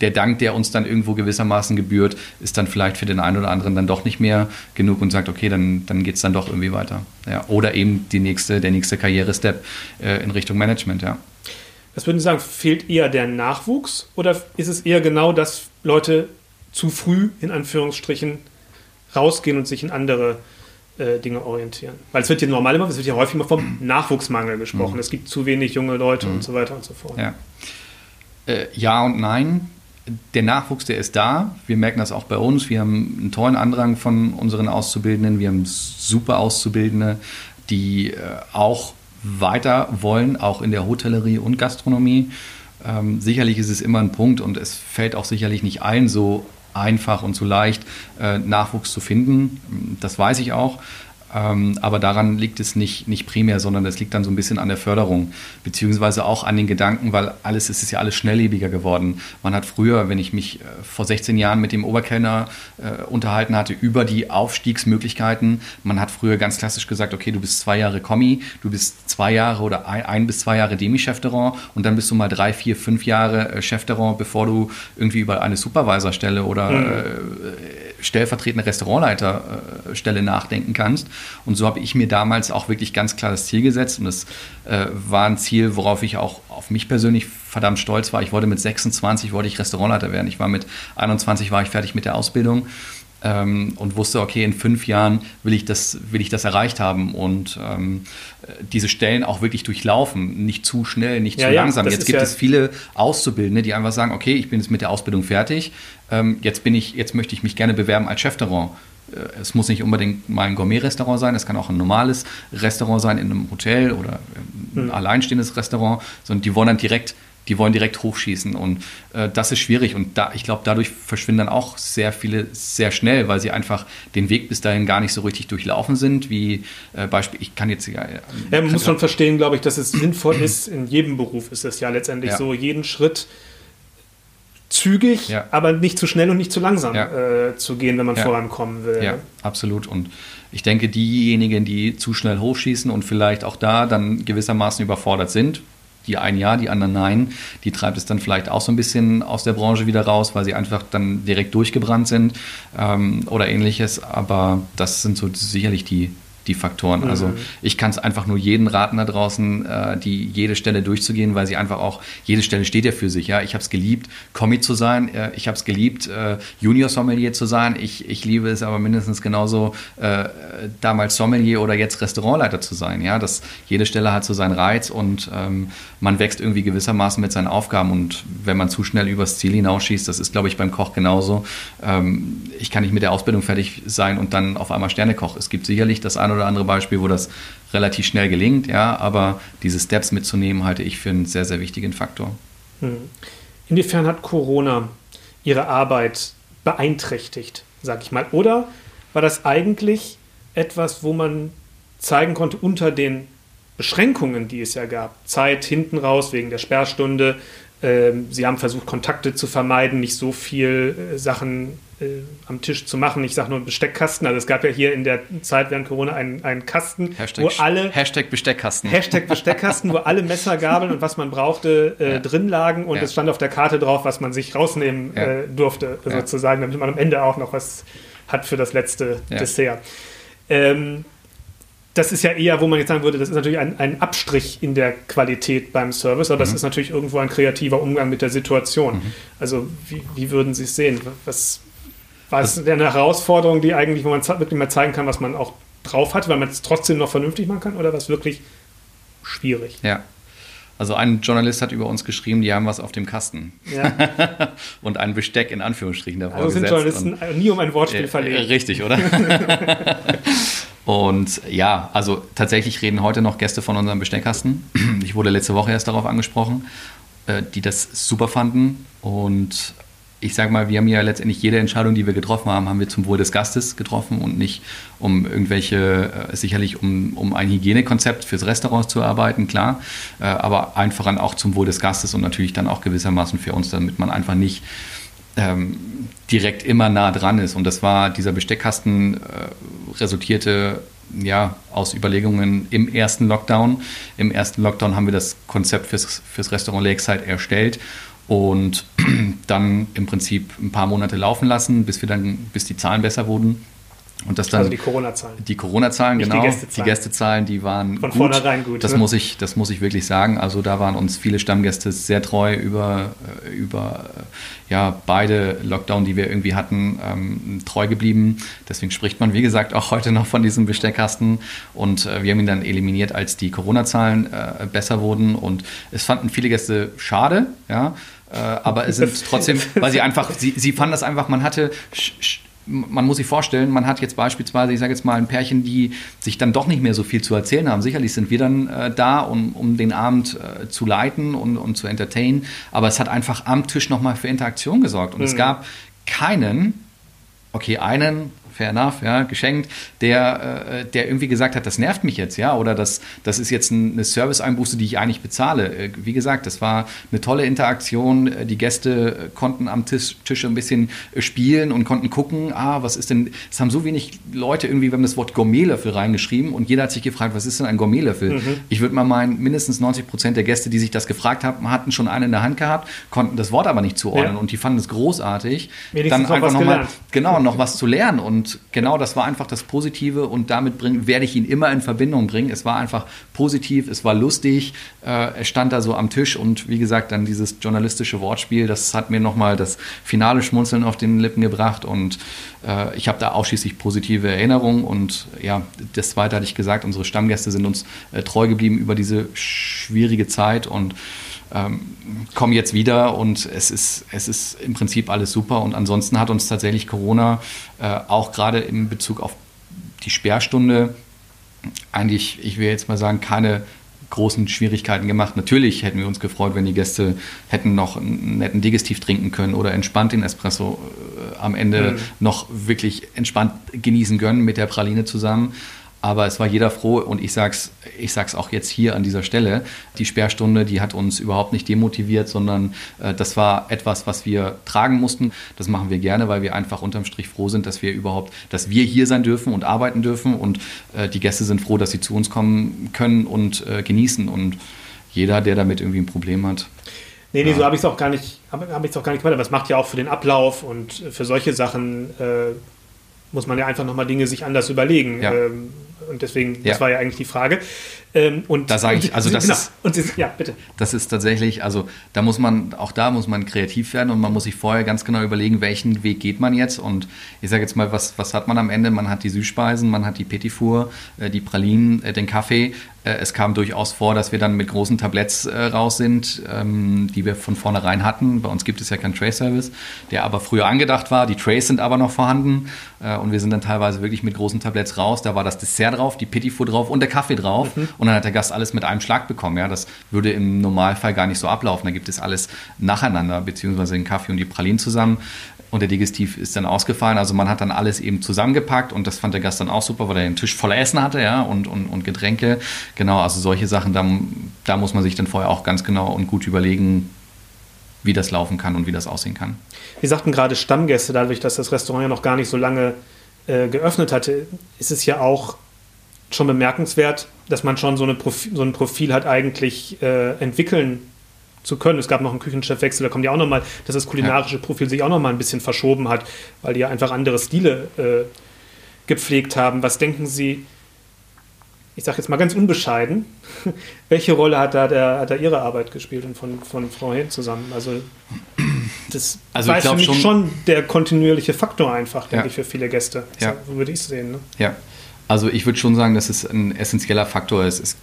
S2: der Dank, der uns dann irgendwo gewissermaßen gebührt, ist dann vielleicht für den einen oder anderen dann doch nicht mehr genug und sagt, okay, dann, dann geht es dann doch irgendwie weiter. Ja, oder eben die nächste, der nächste Karrierestep äh, in Richtung Management, ja.
S1: Was würden Sie sagen, fehlt eher der Nachwuchs oder ist es eher genau, dass Leute zu früh in Anführungsstrichen rausgehen und sich in andere äh, Dinge orientieren. Weil es wird ja normal immer, es wird ja häufig immer vom Nachwuchsmangel gesprochen. Mhm. Es gibt zu wenig junge Leute mhm. und so weiter und so fort.
S2: Ja. Äh, ja und nein. Der Nachwuchs, der ist da. Wir merken das auch bei uns. Wir haben einen tollen Andrang von unseren Auszubildenden. Wir haben super Auszubildende, die äh, auch weiter wollen, auch in der Hotellerie und Gastronomie. Ähm, sicherlich ist es immer ein Punkt und es fällt auch sicherlich nicht allen so einfach und so leicht, äh, Nachwuchs zu finden. Das weiß ich auch. Ähm, aber daran liegt es nicht, nicht primär, sondern es liegt dann so ein bisschen an der Förderung, beziehungsweise auch an den Gedanken, weil alles es ist ja alles schnelllebiger geworden. Man hat früher, wenn ich mich äh, vor 16 Jahren mit dem Oberkellner äh, unterhalten hatte, über die Aufstiegsmöglichkeiten, man hat früher ganz klassisch gesagt, okay, du bist zwei Jahre Kommi, du bist zwei Jahre oder ein, ein bis zwei Jahre Demi-Chefterrand und dann bist du mal drei, vier, fünf Jahre äh, Chefterrand, bevor du irgendwie über eine Supervisorstelle oder mhm. äh, stellvertretende Restaurantleiterstelle nachdenken kannst. Und so habe ich mir damals auch wirklich ganz klar das Ziel gesetzt. Und das äh, war ein Ziel, worauf ich auch auf mich persönlich verdammt stolz war. Ich wollte mit 26 wollte ich Restaurantleiter werden. Ich war mit 21 war ich fertig mit der Ausbildung. Ähm, und wusste, okay, in fünf Jahren will ich das, will ich das erreicht haben und ähm, diese Stellen auch wirklich durchlaufen, nicht zu schnell, nicht ja, zu langsam. Ja, jetzt gibt ja es viele Auszubildende, die einfach sagen, okay, ich bin jetzt mit der Ausbildung fertig, ähm, jetzt bin ich, jetzt möchte ich mich gerne bewerben als Chefterrand. Äh, es muss nicht unbedingt mal ein Gourmet-Restaurant sein, es kann auch ein normales Restaurant sein in einem Hotel oder ein mhm. alleinstehendes Restaurant, sondern die wollen dann direkt die wollen direkt hochschießen und äh, das ist schwierig und da, ich glaube, dadurch verschwinden dann auch sehr viele sehr schnell, weil sie einfach den Weg bis dahin gar nicht so richtig durchlaufen sind, wie äh, Beispiel, ich kann jetzt ja,
S1: ja man muss schon verstehen, glaube ich, dass es sinnvoll ist, in jedem Beruf ist es ja letztendlich ja. so, jeden Schritt zügig, ja. aber nicht zu schnell und nicht zu langsam ja. äh, zu gehen, wenn man ja. vorankommen will.
S2: Ja, absolut. Und ich denke, diejenigen, die zu schnell hochschießen und vielleicht auch da dann gewissermaßen überfordert sind, die ein Ja, die anderen Nein, die treibt es dann vielleicht auch so ein bisschen aus der Branche wieder raus, weil sie einfach dann direkt durchgebrannt sind ähm, oder ähnliches. Aber das sind so sicherlich die, die Faktoren. Also mhm. Ich kann es einfach nur jeden raten da draußen, äh, die jede Stelle durchzugehen, weil sie einfach auch, jede Stelle steht ja für sich. Ja, ich habe es geliebt, Kommi zu sein. Äh, ich habe es geliebt, äh, Junior Sommelier zu sein. Ich, ich liebe es aber mindestens genauso, äh, damals Sommelier oder jetzt Restaurantleiter zu sein. Ja, dass jede Stelle hat so seinen Reiz und ähm, man wächst irgendwie gewissermaßen mit seinen Aufgaben. Und wenn man zu schnell übers Ziel hinausschießt, das ist, glaube ich, beim Koch genauso. Ähm, ich kann nicht mit der Ausbildung fertig sein und dann auf einmal Sternekoch. Es gibt sicherlich das eine oder andere Beispiel, wo das relativ schnell gelingt, ja, aber diese Steps mitzunehmen, halte ich für einen sehr, sehr wichtigen Faktor. Hm.
S1: Inwiefern hat Corona Ihre Arbeit beeinträchtigt, sag ich mal? Oder war das eigentlich etwas, wo man zeigen konnte unter den Beschränkungen, die es ja gab, Zeit hinten raus wegen der Sperrstunde, ähm, sie haben versucht, Kontakte zu vermeiden, nicht so viel äh, Sachen äh, am Tisch zu machen. Ich sage nur Besteckkasten. Also es gab ja hier in der Zeit während Corona einen, einen Kasten,
S2: Hashtag, wo alle
S1: Hashtag Besteckkasten, Hashtag Besteckkasten, wo alle Messer, Gabeln und was man brauchte äh, ja. drin lagen und ja. es stand auf der Karte drauf, was man sich rausnehmen ja. äh, durfte, sozusagen, damit man am Ende auch noch was hat für das letzte Dessert. Ähm, das ist ja eher, wo man jetzt sagen würde, das ist natürlich ein, ein Abstrich in der Qualität beim Service, aber mhm. das ist natürlich irgendwo ein kreativer Umgang mit der Situation. Mhm. Also wie, wie, würden Sie es sehen? Was, war es eine Herausforderung, die eigentlich, wo man wirklich mal zeigen kann, was man auch drauf hat, weil man es trotzdem noch vernünftig machen kann, oder was wirklich schwierig?
S2: Ja. Also ein Journalist hat über uns geschrieben, die haben was auf dem Kasten. Ja. und ein Besteck in Anführungsstrichen davor
S1: Also sind Journalisten und, nie um ein Wortspiel äh, verlegen.
S2: Richtig, oder? und ja, also tatsächlich reden heute noch Gäste von unserem Besteckkasten. Ich wurde letzte Woche erst darauf angesprochen, äh, die das super fanden und ich sage mal, wir haben ja letztendlich jede Entscheidung, die wir getroffen haben, haben wir zum Wohl des Gastes getroffen und nicht um irgendwelche, äh, sicherlich um, um ein Hygienekonzept fürs Restaurant zu erarbeiten, klar, äh, aber einfach auch zum Wohl des Gastes und natürlich dann auch gewissermaßen für uns, damit man einfach nicht ähm, direkt immer nah dran ist. Und das war, dieser Besteckkasten äh, resultierte ja, aus Überlegungen im ersten Lockdown. Im ersten Lockdown haben wir das Konzept fürs, fürs Restaurant Lakeside erstellt und dann im Prinzip ein paar Monate laufen lassen, bis wir dann, bis die Zahlen besser wurden. Und das dann,
S1: also die Corona-Zahlen.
S2: Die Corona-Zahlen, genau. Die Gästezahlen. die Gästezahlen, die waren
S1: von gut. vornherein gut.
S2: Das,
S1: ne?
S2: muss ich, das muss ich wirklich sagen. Also da waren uns viele Stammgäste sehr treu über, äh, über äh, ja, beide Lockdown, die wir irgendwie hatten, ähm, treu geblieben. Deswegen spricht man, wie gesagt, auch heute noch von diesem Besteckkasten. Und äh, wir haben ihn dann eliminiert, als die Corona-Zahlen äh, besser wurden. Und es fanden viele Gäste schade, ja. Äh, aber es sind trotzdem, weil sie einfach, sie, sie fanden das einfach, man hatte man muss sich vorstellen, man hat jetzt beispielsweise, ich sage jetzt mal, ein Pärchen, die sich dann doch nicht mehr so viel zu erzählen haben. Sicherlich sind wir dann äh, da, um, um den Abend äh, zu leiten und, und zu entertainen, aber es hat einfach am Tisch nochmal für Interaktion gesorgt. Und mhm. es gab keinen, okay, einen fair enough, ja, geschenkt, der, äh, der irgendwie gesagt hat, das nervt mich jetzt, ja, oder das, das ist jetzt eine Service-Einbuße, die ich eigentlich bezahle. Äh, wie gesagt, das war eine tolle Interaktion. Äh, die Gäste konnten am Tisch, Tisch ein bisschen spielen und konnten gucken, ah, was ist denn, es haben so wenig Leute irgendwie, wir haben das Wort Gourmetlöffel reingeschrieben und jeder hat sich gefragt, was ist denn ein Gourmetlöffel? Mhm. Ich würde mal meinen, mindestens 90 Prozent der Gäste, die sich das gefragt haben, hatten schon einen in der Hand gehabt, konnten das Wort aber nicht zuordnen ja. und die fanden es großartig.
S1: Wenigstens dann einfach nochmal,
S2: genau, noch was zu lernen und genau das war einfach das Positive und damit bring, werde ich ihn immer in Verbindung bringen. Es war einfach positiv, es war lustig, äh, er stand da so am Tisch und wie gesagt, dann dieses journalistische Wortspiel, das hat mir nochmal das finale Schmunzeln auf den Lippen gebracht und äh, ich habe da ausschließlich positive Erinnerungen und ja, das zweite hatte ich gesagt, unsere Stammgäste sind uns äh, treu geblieben über diese schwierige Zeit und ähm, kommen jetzt wieder und es ist, es ist im Prinzip alles super. Und ansonsten hat uns tatsächlich Corona äh, auch gerade in Bezug auf die Sperrstunde eigentlich, ich will jetzt mal sagen, keine großen Schwierigkeiten gemacht. Natürlich hätten wir uns gefreut, wenn die Gäste hätten noch einen netten Digestiv trinken können oder entspannt den Espresso äh, am Ende mhm. noch wirklich entspannt genießen können mit der Praline zusammen. Aber es war jeder froh und ich sag's, ich sag's auch jetzt hier an dieser Stelle. Die Sperrstunde, die hat uns überhaupt nicht demotiviert, sondern äh, das war etwas, was wir tragen mussten. Das machen wir gerne, weil wir einfach unterm Strich froh sind, dass wir überhaupt, dass wir hier sein dürfen und arbeiten dürfen und äh, die Gäste sind froh, dass sie zu uns kommen können und äh, genießen und jeder, der damit irgendwie ein Problem hat.
S1: Nee, nee, ja. so habe ich es auch gar nicht, habe hab ich auch gar nicht gemacht, aber es macht ja auch für den Ablauf und für solche Sachen äh, muss man ja einfach nochmal Dinge sich anders überlegen. Ja. Ähm, und deswegen, ja. das war ja eigentlich die Frage.
S2: Ähm, und da sage ich, also das
S1: genau.
S2: ist,
S1: und sie, ja, bitte.
S2: Das ist tatsächlich, also da muss man, auch da muss man kreativ werden und man muss sich vorher ganz genau überlegen, welchen Weg geht man jetzt. Und ich sage jetzt mal, was, was hat man am Ende? Man hat die Süßspeisen, man hat die Petit Four, äh, die Pralinen, äh, den Kaffee. Äh, es kam durchaus vor, dass wir dann mit großen Tabletts äh, raus sind, ähm, die wir von vornherein hatten. Bei uns gibt es ja keinen Tray-Service, der aber früher angedacht war. Die Trays sind aber noch vorhanden äh, und wir sind dann teilweise wirklich mit großen Tabletts raus. Da war das Dessert drauf, die Petit Four drauf und der Kaffee drauf. Mhm. Und dann hat der Gast alles mit einem Schlag bekommen. Ja, das würde im Normalfall gar nicht so ablaufen. Da gibt es alles nacheinander, beziehungsweise den Kaffee und die Pralinen zusammen. Und der Digestiv ist dann ausgefallen. Also man hat dann alles eben zusammengepackt und das fand der Gast dann auch super, weil er den Tisch voller Essen hatte, ja, und, und, und Getränke. Genau, also solche Sachen, da, da muss man sich dann vorher auch ganz genau und gut überlegen, wie das laufen kann und wie das aussehen kann.
S1: Wir sagten gerade Stammgäste, dadurch, dass das Restaurant ja noch gar nicht so lange äh, geöffnet hatte, ist es ja auch schon bemerkenswert, dass man schon so, eine Profil, so ein Profil hat eigentlich äh, entwickeln zu können. Es gab noch einen Küchenchefwechsel, da kommt ja auch nochmal, dass das kulinarische Profil sich auch nochmal ein bisschen verschoben hat, weil die ja einfach andere Stile äh, gepflegt haben. Was denken Sie, ich sage jetzt mal ganz unbescheiden, welche Rolle hat da, der, hat da Ihre Arbeit gespielt und von, von Frau Hehn zusammen? Also das also war für mich schon, schon, der kontinuierliche Faktor einfach, denke ja. ich, für viele Gäste. Ja. So würde ich es sehen. Ne?
S2: Ja, also ich würde schon sagen, dass es ein essentieller Faktor ist. Es,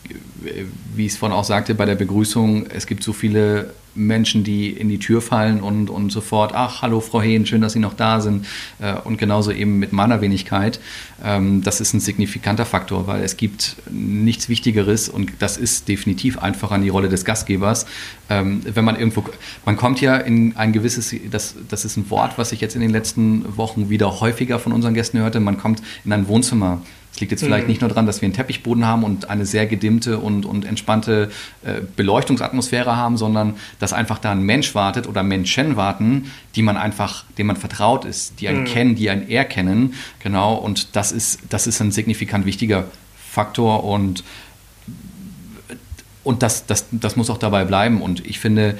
S2: wie ich es vorhin auch sagte bei der Begrüßung, es gibt so viele Menschen, die in die Tür fallen und, und sofort, ach, hallo Frau Hehn, schön, dass Sie noch da sind. Äh, und genauso eben mit meiner Wenigkeit. Ähm, das ist ein signifikanter Faktor, weil es gibt nichts Wichtigeres und das ist definitiv einfach an die Rolle des Gastgebers. Ähm, wenn man irgendwo, man kommt ja in ein gewisses, das, das ist ein Wort, was ich jetzt in den letzten Wochen wieder häufiger von unseren Gästen hörte, man kommt in ein Wohnzimmer es liegt jetzt vielleicht mhm. nicht nur daran, dass wir einen Teppichboden haben und eine sehr gedimmte und, und entspannte äh, Beleuchtungsatmosphäre haben, sondern dass einfach da ein Mensch wartet oder Menschen warten, die man einfach, dem man vertraut ist, die einen mhm. kennen, die einen erkennen. Genau, und das ist, das ist ein signifikant wichtiger Faktor und, und das, das, das muss auch dabei bleiben. Und ich finde,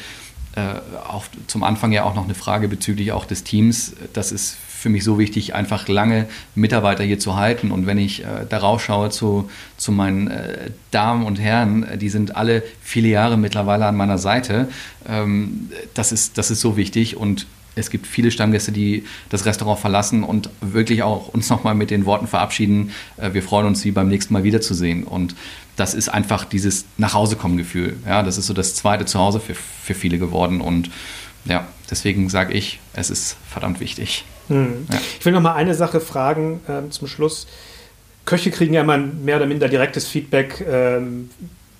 S2: äh, auch zum Anfang ja auch noch eine Frage bezüglich auch des Teams. Das ist für mich so wichtig, einfach lange Mitarbeiter hier zu halten. Und wenn ich äh, darauf schaue zu, zu meinen äh, Damen und Herren, äh, die sind alle viele Jahre mittlerweile an meiner Seite. Ähm, das, ist, das ist so wichtig und es gibt viele Stammgäste, die das Restaurant verlassen und wirklich auch uns nochmal mit den Worten verabschieden. Äh, wir freuen uns, Sie beim nächsten Mal wiederzusehen. Und das ist einfach dieses Nachhausekommen-Gefühl. Ja, das ist so das zweite Zuhause für, für viele geworden. Und ja, deswegen sage ich, es ist verdammt wichtig.
S1: Hm. Ja. Ich will noch mal eine Sache fragen äh, zum Schluss. Köche kriegen ja immer mehr oder minder direktes Feedback ähm,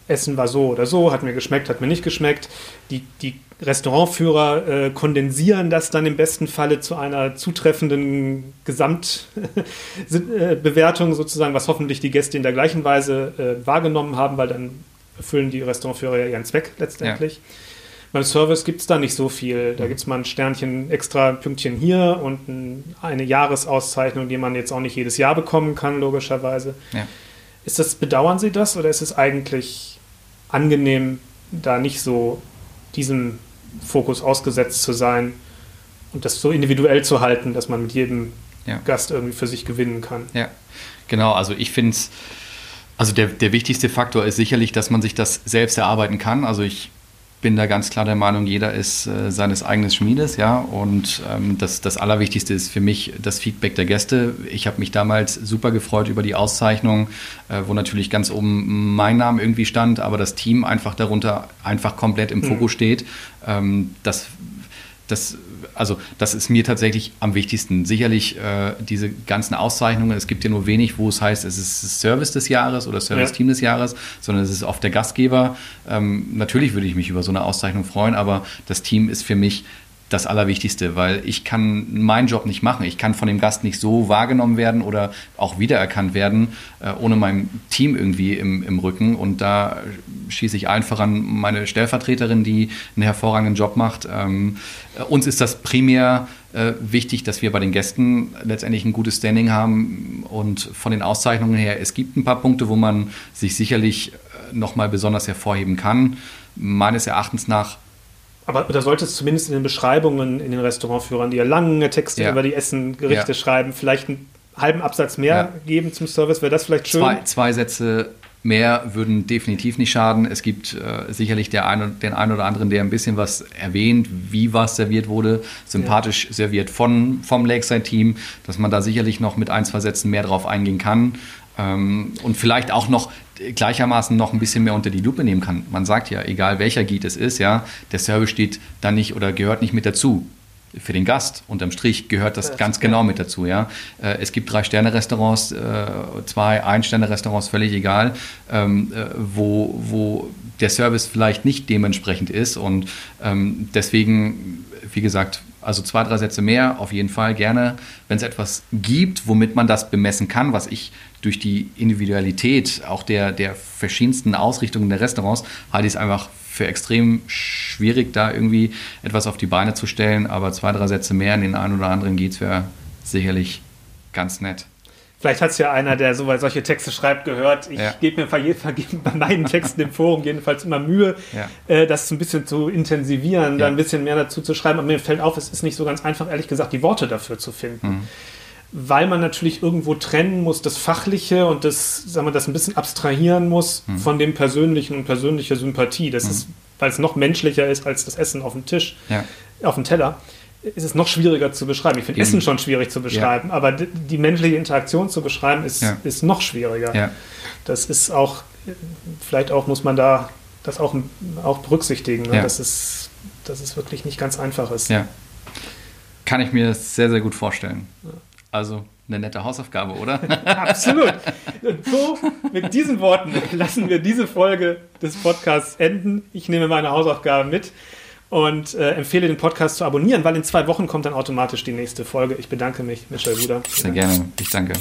S1: Essen war so oder so, hat mir geschmeckt, hat mir nicht geschmeckt. Die, die Restaurantführer äh, kondensieren das dann im besten Falle zu einer zutreffenden Gesamtbewertung sozusagen, was hoffentlich die Gäste in der gleichen Weise äh, wahrgenommen haben, weil dann erfüllen die Restaurantführer ja ihren Zweck letztendlich. Ja. Beim Service gibt es da nicht so viel. Da mhm. gibt es mal ein Sternchen, extra Pünktchen hier und ein, eine Jahresauszeichnung, die man jetzt auch nicht jedes Jahr bekommen kann, logischerweise. Ja. Ist das, bedauern Sie das oder ist es eigentlich angenehm, da nicht so diesem Fokus ausgesetzt zu sein und das so individuell zu halten, dass man mit jedem ja. Gast irgendwie für sich gewinnen kann?
S2: Ja, genau. Also ich finde es, also der, der wichtigste Faktor ist sicherlich, dass man sich das selbst erarbeiten kann. Also ich bin da ganz klar der Meinung, jeder ist äh, seines eigenen Schmiedes, ja. Und ähm, das, das Allerwichtigste ist für mich das Feedback der Gäste. Ich habe mich damals super gefreut über die Auszeichnung, äh, wo natürlich ganz oben mein Name irgendwie stand, aber das Team einfach darunter einfach komplett im mhm. Fokus steht. Ähm, das, das also das ist mir tatsächlich am wichtigsten. Sicherlich äh, diese ganzen Auszeichnungen, es gibt ja nur wenig, wo es heißt, es ist Service des Jahres oder Service-Team ja. des Jahres, sondern es ist oft der Gastgeber. Ähm, natürlich würde ich mich über so eine Auszeichnung freuen, aber das Team ist für mich das Allerwichtigste, weil ich kann meinen Job nicht machen. Ich kann von dem Gast nicht so wahrgenommen werden oder auch wiedererkannt werden, äh, ohne mein Team irgendwie im, im Rücken. Und da schieße ich einfach an meine Stellvertreterin, die einen hervorragenden Job macht. Ähm, uns ist das primär äh, wichtig, dass wir bei den Gästen letztendlich ein gutes Standing haben. Und von den Auszeichnungen her, es gibt ein paar Punkte, wo man sich sicherlich äh, nochmal besonders hervorheben kann. Meines Erachtens nach
S1: aber da sollte es zumindest in den Beschreibungen in den Restaurantführern, die ja lange Texte ja. über die Essengerichte ja. schreiben, vielleicht einen halben Absatz mehr ja. geben zum Service. Wäre das vielleicht schön?
S2: Zwei, zwei, Sätze mehr würden definitiv nicht schaden. Es gibt äh, sicherlich der ein, den einen oder anderen, der ein bisschen was erwähnt, wie was serviert wurde, sympathisch serviert von, vom Lakeside-Team, dass man da sicherlich noch mit ein, zwei Sätzen mehr drauf eingehen kann. Ähm, und vielleicht auch noch gleichermaßen noch ein bisschen mehr unter die Lupe nehmen kann. Man sagt ja, egal welcher Guide es ist, ja, der Service steht da nicht oder gehört nicht mit dazu. Für den Gast unterm Strich gehört das, das ganz genau mit dazu. Ja. Äh, es gibt drei Sterne-Restaurants, äh, zwei Ein-Sterne-Restaurants, völlig egal, ähm, äh, wo, wo der Service vielleicht nicht dementsprechend ist. Und ähm, deswegen, wie gesagt, also zwei, drei Sätze mehr, auf jeden Fall gerne. Wenn es etwas gibt, womit man das bemessen kann, was ich durch die Individualität auch der, der verschiedensten Ausrichtungen der Restaurants halte ich es einfach für extrem schwierig, da irgendwie etwas auf die Beine zu stellen. Aber zwei, drei Sätze mehr in den einen oder anderen geht es wäre sicherlich ganz nett.
S1: Vielleicht hat es ja einer, der so, solche Texte schreibt, gehört. Ich ja. gebe mir bei meinen Texten im Forum jedenfalls immer Mühe, ja. äh, das ein bisschen zu intensivieren, ja. da ein bisschen mehr dazu zu schreiben. Aber mir fällt auf, es ist nicht so ganz einfach, ehrlich gesagt, die Worte dafür zu finden. Mhm weil man natürlich irgendwo trennen muss, das Fachliche und das, sagen wir, das ein bisschen abstrahieren muss mhm. von dem Persönlichen und persönlicher Sympathie. Das mhm. ist, weil es noch menschlicher ist als das Essen auf dem Tisch, auf dem Teller, ist es noch schwieriger zu beschreiben. Ich finde Essen schon schwierig zu beschreiben, ja. aber die menschliche Interaktion zu beschreiben ist, ja. ist noch schwieriger. Das ist auch, vielleicht auch muss man da das auch, auch berücksichtigen, ne? dass, es, dass es wirklich nicht ganz einfach ist.
S2: Kann ich mir sehr, sehr gut vorstellen. Also eine nette Hausaufgabe, oder?
S1: Absolut. Und so, mit diesen Worten lassen wir diese Folge des Podcasts enden. Ich nehme meine Hausaufgabe mit und äh, empfehle den Podcast zu abonnieren, weil in zwei Wochen kommt dann automatisch die nächste Folge. Ich bedanke mich, Michel Ruder.
S2: Sehr gerne. Ich danke.